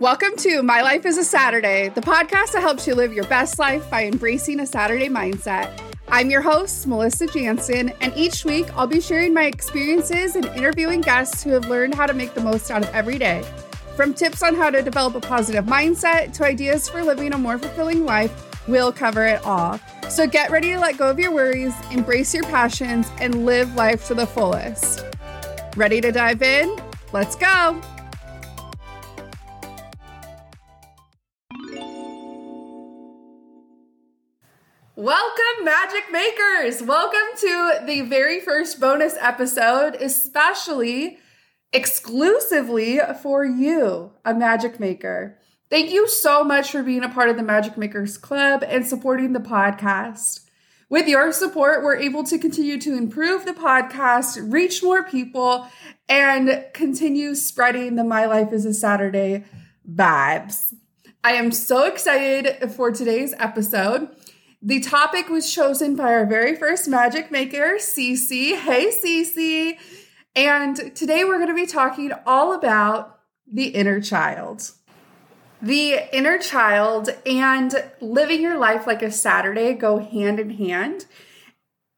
Welcome to My Life is a Saturday, the podcast that helps you live your best life by embracing a Saturday mindset. I'm your host, Melissa Jansen, and each week I'll be sharing my experiences and interviewing guests who have learned how to make the most out of every day. From tips on how to develop a positive mindset to ideas for living a more fulfilling life, we'll cover it all. So get ready to let go of your worries, embrace your passions, and live life to the fullest. Ready to dive in? Let's go! Magic Makers! Welcome to the very first bonus episode, especially exclusively for you, a Magic Maker. Thank you so much for being a part of the Magic Makers Club and supporting the podcast. With your support, we're able to continue to improve the podcast, reach more people, and continue spreading the My Life is a Saturday vibes. I am so excited for today's episode. The topic was chosen by our very first magic maker, Cece. Hey, Cece. And today we're going to be talking all about the inner child. The inner child and living your life like a Saturday go hand in hand.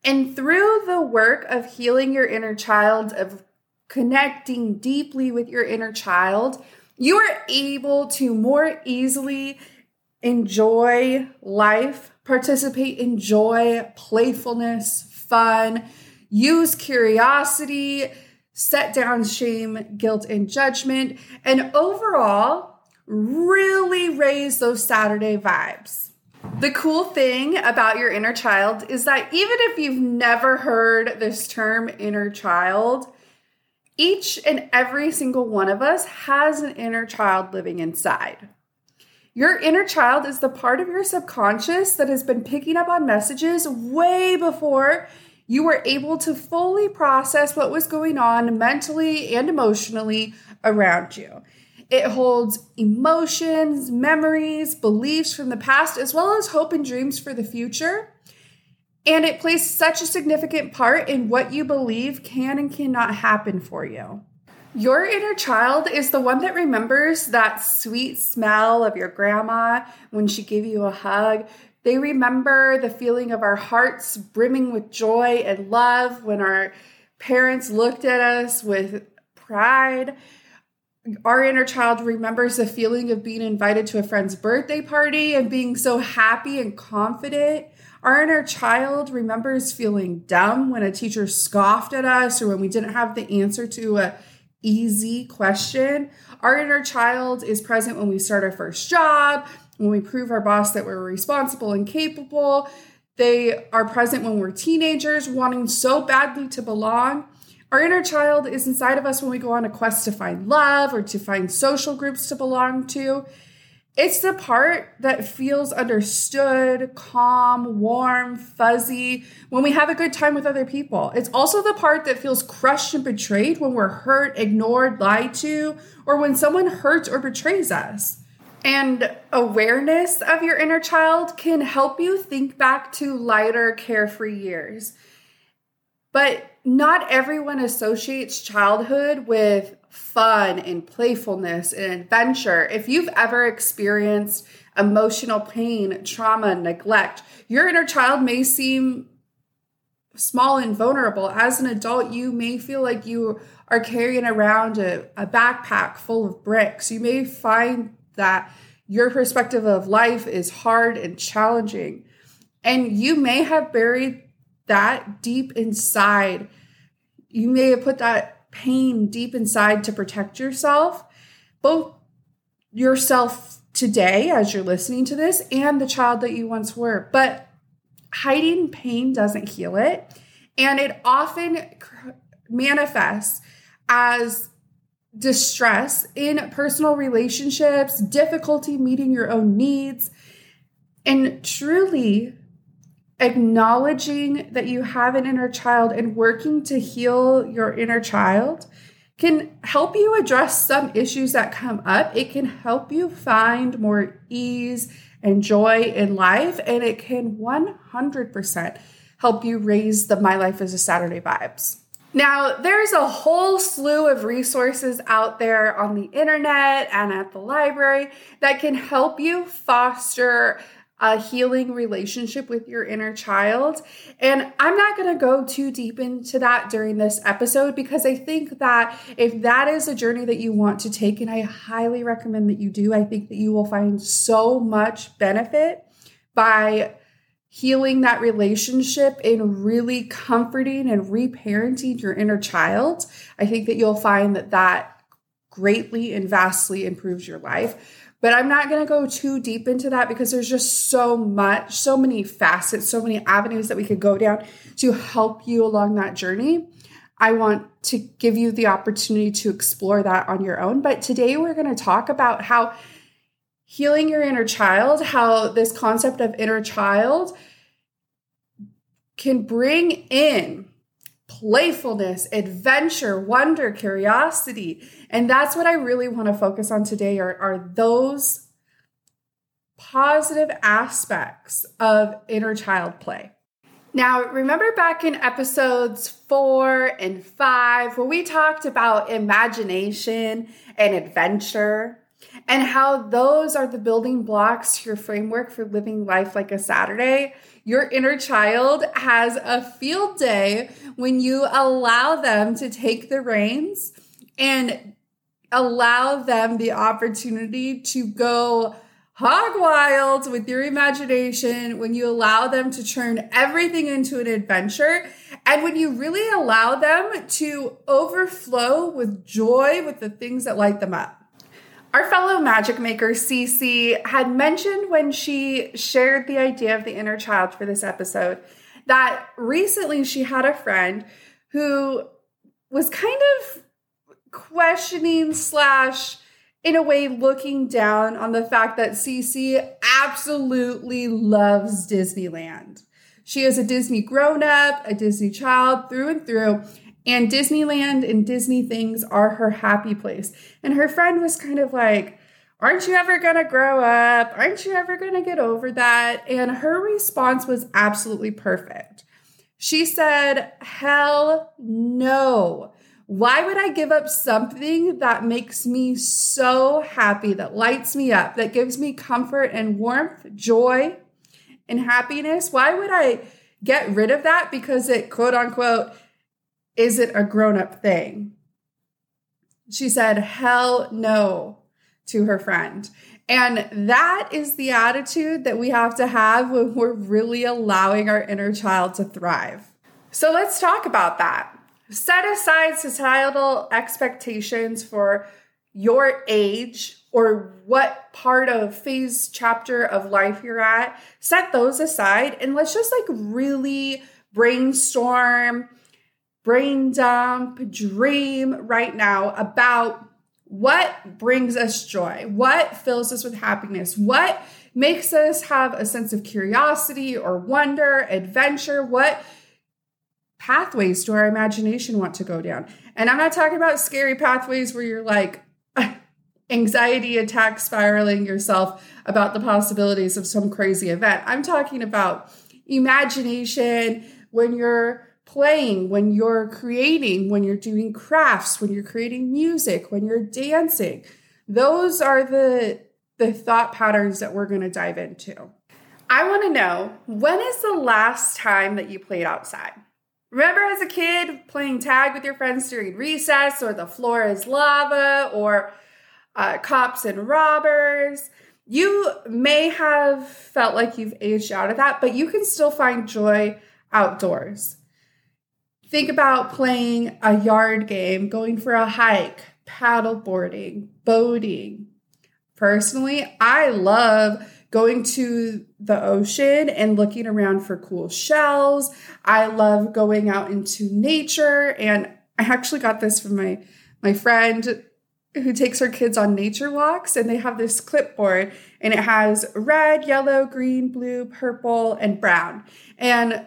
And through the work of healing your inner child, of connecting deeply with your inner child, you are able to more easily enjoy life participate enjoy playfulness, fun, use curiosity, set down shame, guilt, and judgment, and overall, really raise those Saturday vibes. The cool thing about your inner child is that even if you've never heard this term inner child, each and every single one of us has an inner child living inside. Your inner child is the part of your subconscious that has been picking up on messages way before you were able to fully process what was going on mentally and emotionally around you. It holds emotions, memories, beliefs from the past, as well as hope and dreams for the future. And it plays such a significant part in what you believe can and cannot happen for you. Your inner child is the one that remembers that sweet smell of your grandma when she gave you a hug. They remember the feeling of our hearts brimming with joy and love when our parents looked at us with pride. Our inner child remembers the feeling of being invited to a friend's birthday party and being so happy and confident. Our inner child remembers feeling dumb when a teacher scoffed at us or when we didn't have the answer to a easy question. Our inner child is present when we start our first job, when we prove our boss that we're responsible and capable. They are present when we're teenagers, wanting so badly to belong. Our inner child is inside of us when we go on a quest to find love or to find social groups to belong to. It's the part that feels understood, calm, warm, fuzzy when we have a good time with other people. It's also the part that feels crushed and betrayed when we're hurt, ignored, lied to, or when someone hurts or betrays us. And awareness of your inner child can help you think back to lighter, carefree years. But not everyone associates childhood with fun and playfulness and adventure. If you've ever experienced emotional pain, trauma, neglect, your inner child may seem small and vulnerable. As an adult, you may feel like you are carrying around a, a backpack full of bricks. You may find that your perspective of life is hard and challenging. And you may have buried that deep inside. You may have put that pain deep inside to protect yourself, both yourself today as you're listening to this and the child that you once were. But hiding pain doesn't heal it. And it often manifests as distress in personal relationships, difficulty meeting your own needs. And truly, acknowledging that you have an inner child and working to heal your inner child can help you address some issues that come up. It can help you find more ease and joy in life, and it can 100% help you raise the My Life is a Saturday vibes. Now, there's a whole slew of resources out there on the internet and at the library that can help you foster a healing relationship with your inner child. And I'm not going to go too deep into that during this episode because I think that if that is a journey that you want to take, and I highly recommend that you do, I think that you will find so much benefit by healing that relationship and really comforting and reparenting your inner child, I think that you'll find that that greatly and vastly improves your life. But I'm not going to go too deep into that because there's just so much, so many facets, so many avenues that we could go down to help you along that journey. I want to give you the opportunity to explore that on your own. But today we're going to talk about how healing your inner child, how this concept of inner child can bring in playfulness, adventure, wonder, curiosity. And that's what I really want to focus on today are, are those positive aspects of inner child play. Now, remember back in episodes four and five, where we talked about imagination and adventure and how those are the building blocks to your framework for living life like a Saturday. Your inner child has a field day when you allow them to take the reins and allow them the opportunity to go hog wild with your imagination, when you allow them to turn everything into an adventure, and when you really allow them to overflow with joy with the things that light them up. Our fellow magic maker, Cece, had mentioned when she shared the idea of the inner child for this episode that recently she had a friend who was kind of questioning slash in a way looking down on the fact that Cece absolutely loves Disneyland. She is a Disney grown up, a Disney child through and through, and Disneyland and Disney things are her happy place. And her friend was kind of like, Aren't you ever gonna grow up? Aren't you ever gonna get over that? And her response was absolutely perfect. She said, Hell no. Why would I give up something that makes me so happy, that lights me up, that gives me comfort and warmth, joy, and happiness? Why would I get rid of that because it quote unquote is it a grown up thing? She said, hell no to her friend. And that is the attitude that we have to have when we're really allowing our inner child to thrive. So let's talk about that. Set aside societal expectations for your age or what part of phase chapter of life you're at. Set those aside and let's just like really brainstorm brain dump, dream right now about what brings us joy, what fills us with happiness, what makes us have a sense of curiosity or wonder, adventure, what pathways do our imagination want to go down. And I'm not talking about scary pathways where you're like, anxiety attack spiraling yourself about the possibilities of some crazy event. I'm talking about imagination when you're playing, when you're creating, when you're doing crafts, when you're creating music, when you're dancing. Those are the the thought patterns that we're going to dive into. I want to know when is the last time that you played outside? Remember as a kid playing tag with your friends during recess, or the floor is lava, or uh, cops and robbers? You may have felt like you've aged out of that, but you can still find joy outdoors. Think about playing a yard game, going for a hike, paddle boarding, boating. Personally, I love going to the ocean and looking around for cool shells. I love going out into nature and I actually got this from my my friend who takes her kids on nature walks and they have this clipboard and it has red, yellow, green, blue, purple and brown. And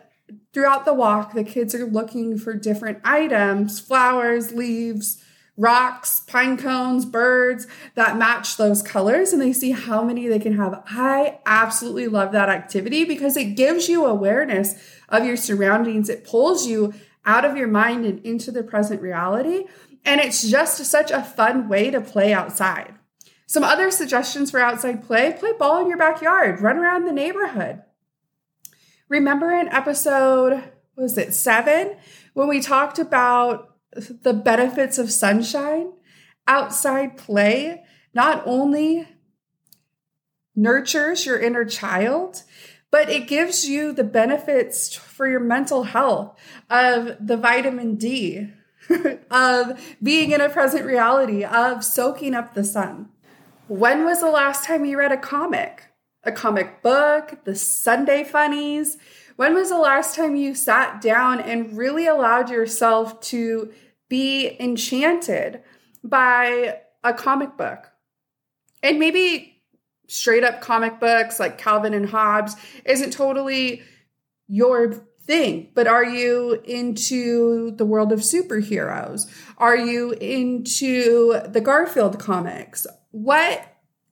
throughout the walk, the kids are looking for different items flowers, leaves, rocks, pine cones, birds that match those colors, and they see how many they can have. I absolutely love that activity because it gives you awareness of your surroundings. It pulls you out of your mind and into the present reality. And it's just such a fun way to play outside. Some other suggestions for outside play play ball in your backyard, run around the neighborhood. Remember in episode, was it seven, when we talked about the benefits of sunshine? Outside play not only nurtures your inner child, but it gives you the benefits for your mental health of the vitamin D, of being in a present reality, of soaking up the sun. When was the last time you read a comic? A comic book, the Sunday funnies? When was the last time you sat down and really allowed yourself to be enchanted by a comic book? And maybe straight up comic books like Calvin and Hobbes isn't totally your thing, but are you into the world of superheroes? Are you into the Garfield comics? What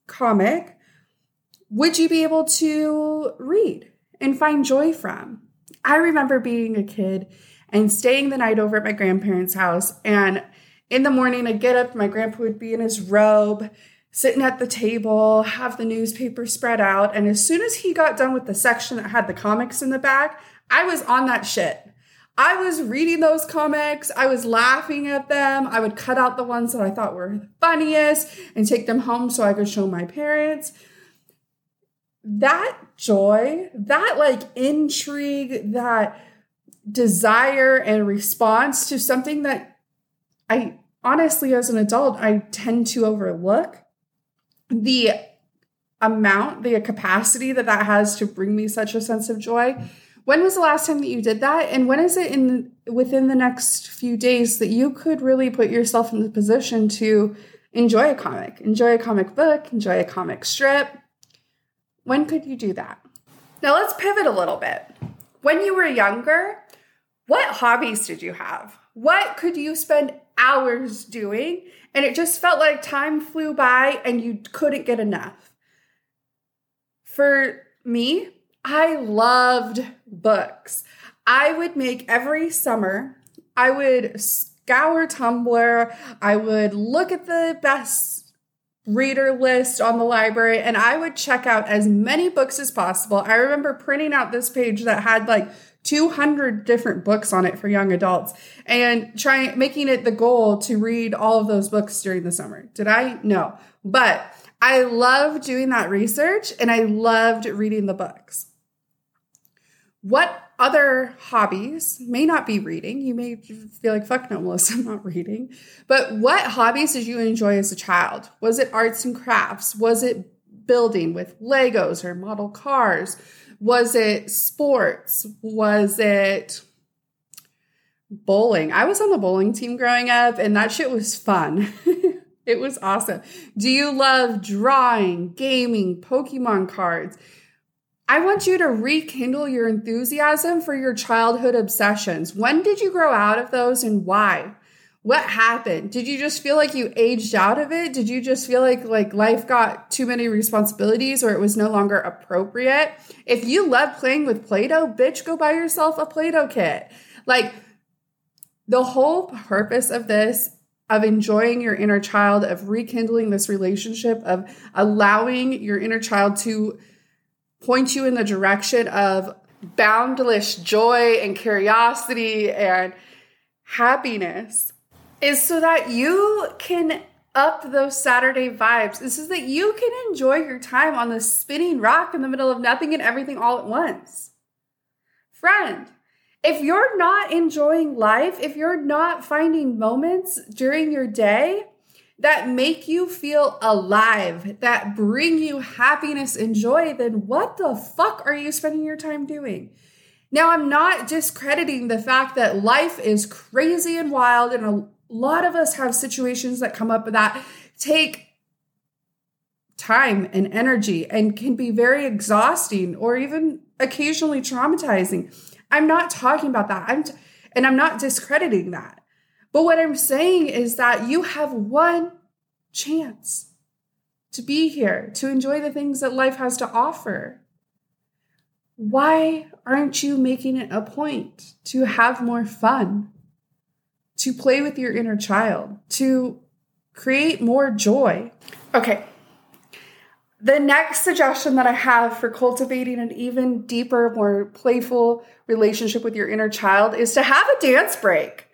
comic would you be able to read and find joy from? I remember being a kid and staying the night over at my grandparents' house. And in the morning, I'd get up, my grandpa would be in his robe sitting at the table, have the newspaper spread out. And as soon as he got done with the section that had the comics in the back, I was on that shit. I was reading those comics. I was laughing at them. I would cut out the ones that I thought were funniest and take them home so I could show my parents. That joy, that like intrigue, that desire and response to something that I honestly, as an adult, I tend to overlook the amount, the capacity that that has to bring me such a sense of joy. When was the last time that you did that? And when is it in within the next few days that you could really put yourself in the position to enjoy a comic, enjoy a comic book, enjoy a comic strip? When could you do that? Now let's pivot a little bit. When you were younger, what hobbies did you have? What could you spend hours doing? And it just felt like time flew by and you couldn't get enough. For me, I loved books. I would make every summer, I would scour Tumblr, I would look at the best reader list on the library, and I would check out as many books as possible. I remember printing out this page that had like 200 different books on it for young adults and trying making it the goal to read all of those books during the summer. Did I? No. But I loved doing that research and I loved reading the books. What other hobbies may not be reading? You may feel like, fuck no, Melissa, I'm not reading. But what hobbies did you enjoy as a child? Was it arts and crafts? Was it building with Legos or model cars? Was it sports? Was it bowling? I was on the bowling team growing up, and that shit was fun. it was awesome. Do you love drawing, gaming, Pokemon cards? I want you to rekindle your enthusiasm for your childhood obsessions. When did you grow out of those and why? what happened did you just feel like you aged out of it did you just feel like like life got too many responsibilities or it was no longer appropriate if you love playing with play-doh bitch go buy yourself a play-doh kit like the whole purpose of this of enjoying your inner child of rekindling this relationship of allowing your inner child to point you in the direction of boundless joy and curiosity and happiness is so that you can up those Saturday vibes. This is that you can enjoy your time on the spinning rock in the middle of nothing and everything all at once. Friend, if you're not enjoying life, if you're not finding moments during your day that make you feel alive, that bring you happiness and joy, then what the fuck are you spending your time doing? Now, I'm not discrediting the fact that life is crazy and wild and a lot of us have situations that come up that take time and energy and can be very exhausting or even occasionally traumatizing. I'm not talking about that. I'm t- and I'm not discrediting that. But what I'm saying is that you have one chance to be here, to enjoy the things that life has to offer. why aren't you making it a point to have more fun, to play with your inner child, to create more joy? Okay. The next suggestion that I have for cultivating an even deeper, more playful relationship with your inner child is to have a dance break.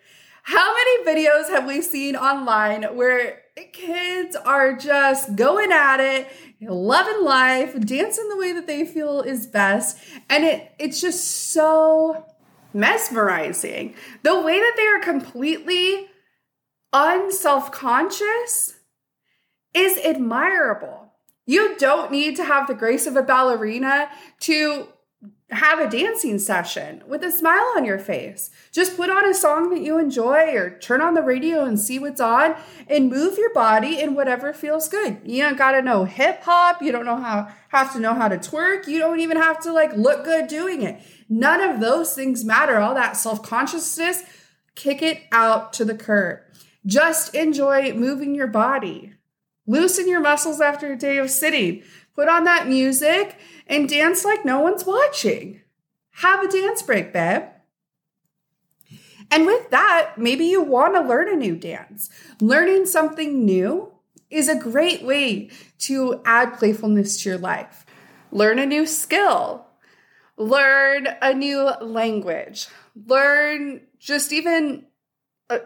How many videos have we seen online where kids are just going at it, loving life, dancing the way that they feel is best, and it it's just so mesmerizing. The way that they are completely unself-conscious is admirable. You don't need to have the grace of a ballerina to have a dancing session with a smile on your face. Just put on a song that you enjoy or turn on the radio and see what's on and move your body in whatever feels good. You don't got to know hip hop, you don't know how have to know how to twerk, you don't even have to like look good doing it. None of those things matter. All that self-consciousness, kick it out to the curb. Just enjoy moving your body. Loosen your muscles after a day of sitting. Put on that music and dance like no one's watching. Have a dance break, babe. And with that, maybe you want to learn a new dance. Learning something new is a great way to add playfulness to your life. Learn a new skill, learn a new language, learn just even a,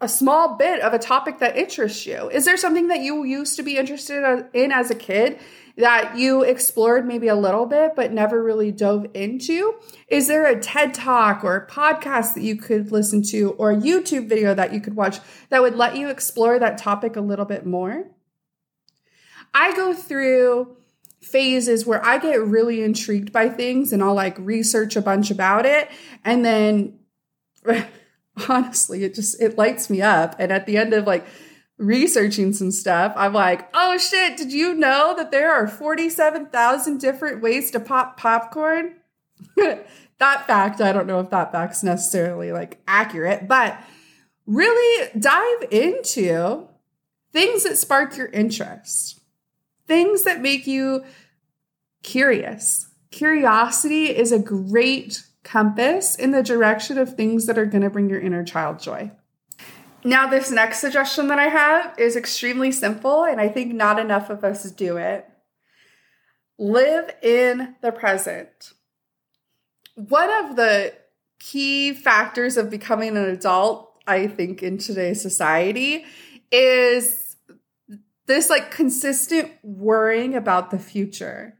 a, small bit of a topic that interests you. Is there something that you used to be interested in as a kid that you explored maybe a little bit but never really dove into? Is there a TED talk or a podcast that you could listen to or a YouTube video that you could watch that would let you explore that topic a little bit more? I go through phases where I get really intrigued by things and I'll like research a bunch about it and then honestly it just it lights me up and at the end of like researching some stuff, I'm like, oh shit, did you know that there are 47,000 different ways to pop popcorn? that fact, I don't know if that fact's necessarily like accurate, but really dive into things that spark your interest, things that make you curious. Curiosity is a great compass in the direction of things that are going to bring your inner child joy. Now, this next suggestion that I have is extremely simple, and I think not enough of us do it. Live in the present. One of the key factors of becoming an adult, I think, in today's society is this like consistent worrying about the future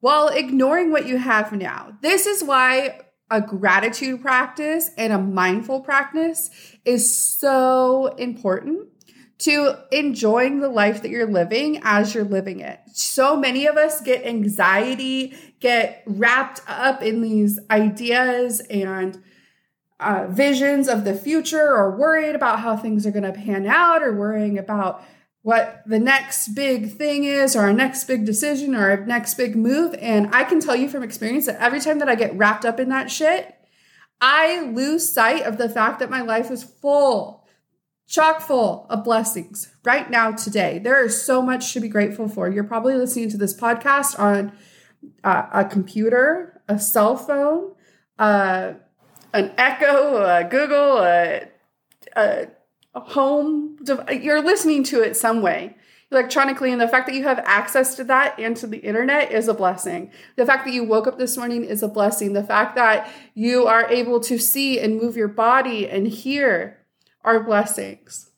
while ignoring what you have now. This is why a gratitude practice and a mindful practice is so important to enjoying the life that you're living as you're living it. So many of us get anxiety, get wrapped up in these ideas and uh, visions of the future, or worried about how things are going to pan out, or worrying about what the next big thing is or our next big decision or our next big move. And I can tell you from experience that every time that I get wrapped up in that shit, I lose sight of the fact that my life is full, chock full of blessings right now, today. There is so much to be grateful for. You're probably listening to this podcast on uh, a computer, a cell phone, uh, an Echo, a Google, a, a home you're listening to it some way. Electronically and the fact that you have access to that and to the internet is a blessing. The fact that you woke up this morning is a blessing. The fact that you are able to see and move your body and hear are blessings.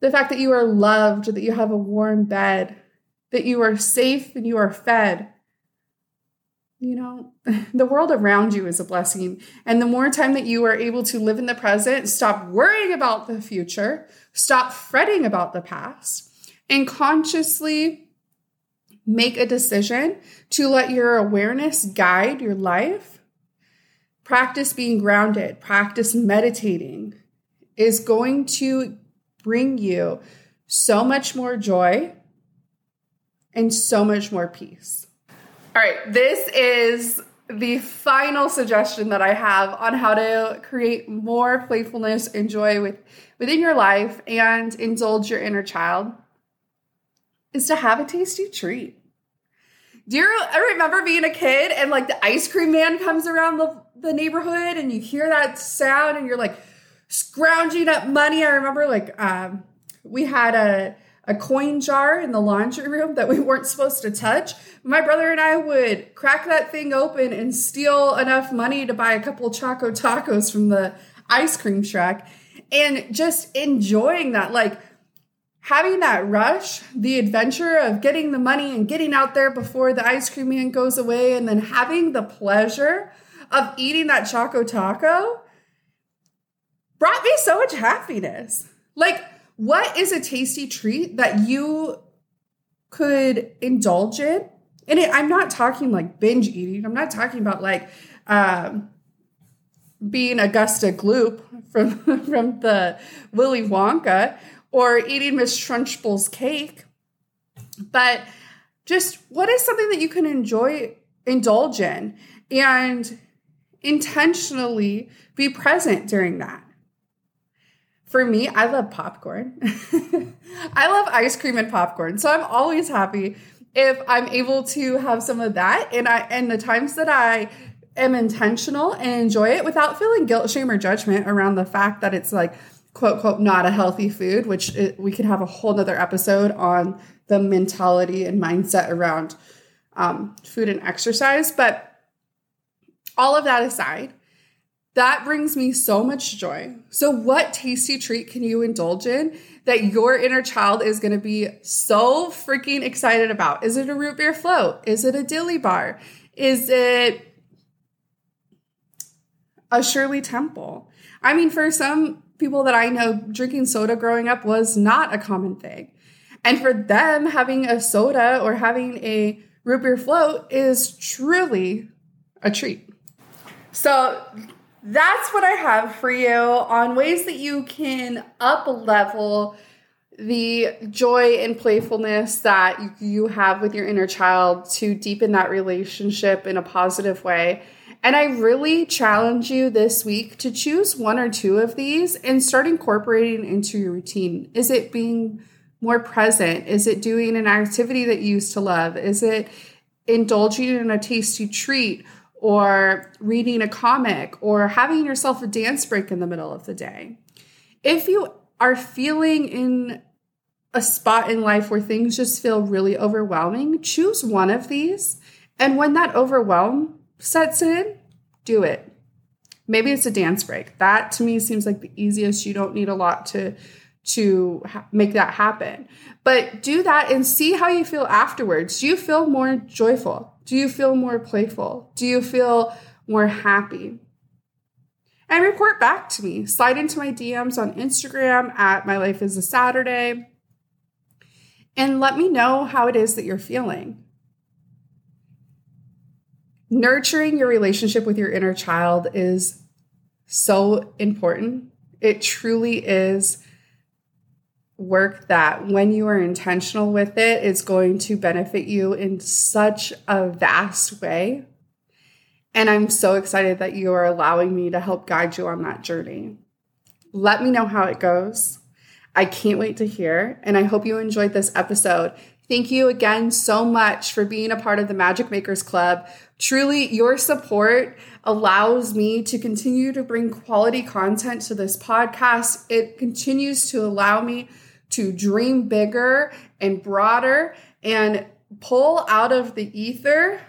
The fact that you are loved that you have a warm bed that you are safe and you are fed you know, the world around you is a blessing. And the more time that you are able to live in the present, stop worrying about the future, stop fretting about the past, and consciously make a decision to let your awareness guide your life, practice being grounded, practice meditating is going to bring you so much more joy and so much more peace. All right, this is the final suggestion that I have on how to create more playfulness and joy with within your life and indulge your inner child is to have a tasty treat. Do you I remember being a kid and like the ice cream man comes around the, the neighborhood and you hear that sound and you're like scrounging up money? I remember like um, we had a a coin jar in the laundry room that we weren't supposed to touch. My brother and I would crack that thing open and steal enough money to buy a couple Choco Tacos from the ice cream truck and just enjoying that. Like, having that rush, the adventure of getting the money and getting out there before the ice cream man goes away, and then having the pleasure of eating that Choco Taco brought me so much happiness. Like, what is a tasty treat that you could indulge in? And it, I'm not talking like binge eating. I'm not talking about like um, being Augusta Gloop from from the Willy Wonka or eating Miss Trunchbull's cake. But just what is something that you can enjoy, indulge in, and intentionally be present during that. For me, I love popcorn. I love ice cream and popcorn. So I'm always happy if I'm able to have some of that. And I and the times that I am intentional and enjoy it without feeling guilt, shame, or judgment around the fact that it's like quote quote not a healthy food, which it, we could have a whole nother episode on the mentality and mindset around um, food and exercise. But all of that aside, that brings me so much joy. So, what tasty treat can you indulge in that your inner child is going to be so freaking excited about? Is it a root beer float? Is it a dilly bar? Is it a Shirley Temple? I mean, for some people that I know, drinking soda growing up was not a common thing. And for them, having a soda or having a root beer float is truly a treat. So that's what I have for you on ways that you can up level the joy and playfulness that you have with your inner child to deepen that relationship in a positive way. And I really challenge you this week to choose one or two of these and start incorporating into your routine. Is it being more present? Is it doing an activity that you used to love? Is it indulging in a tasty treat? Or reading a comic or having yourself a dance break in the middle of the day. If you are feeling in a spot in life where things just feel really overwhelming, choose one of these. And when that overwhelm sets in, do it. Maybe it's a dance break. That to me seems like the easiest. You don't need a lot to to ha- make that happen. But do that and see how you feel afterwards. Do you feel more joyful? Do you feel more playful? Do you feel more happy? And report back to me. Slide into my DMs on Instagram at My Life is a Saturday and let me know how it is that you're feeling. Nurturing your relationship with your inner child is so important. It truly is work that when you are intentional with it is going to benefit you in such a vast way. And I'm so excited that you are allowing me to help guide you on that journey. Let me know how it goes. I can't wait to hear, and I hope you enjoyed this episode. Thank you again so much for being a part of the Magic Makers Club. Truly, your support allows me to continue to bring quality content to this podcast. It continues to allow me to dream bigger and broader and pull out of the ether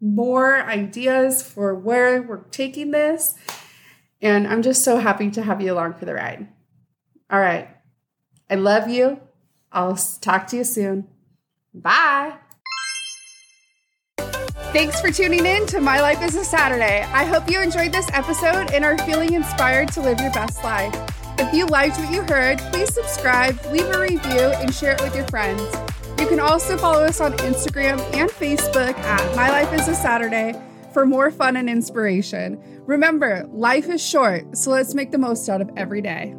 more ideas for where we're taking this. And I'm just so happy to have you along for the ride. All right. I love you. I'll talk to you soon. Bye. Thanks for tuning in to My Life is a Saturday. I hope you enjoyed this episode and are feeling inspired to live your best life. If you liked what you heard, please subscribe, leave a review, and share it with your friends. You can also follow us on Instagram and Facebook at My Life is a Saturday for more fun and inspiration. Remember, life is short, so let's make the most out of every day.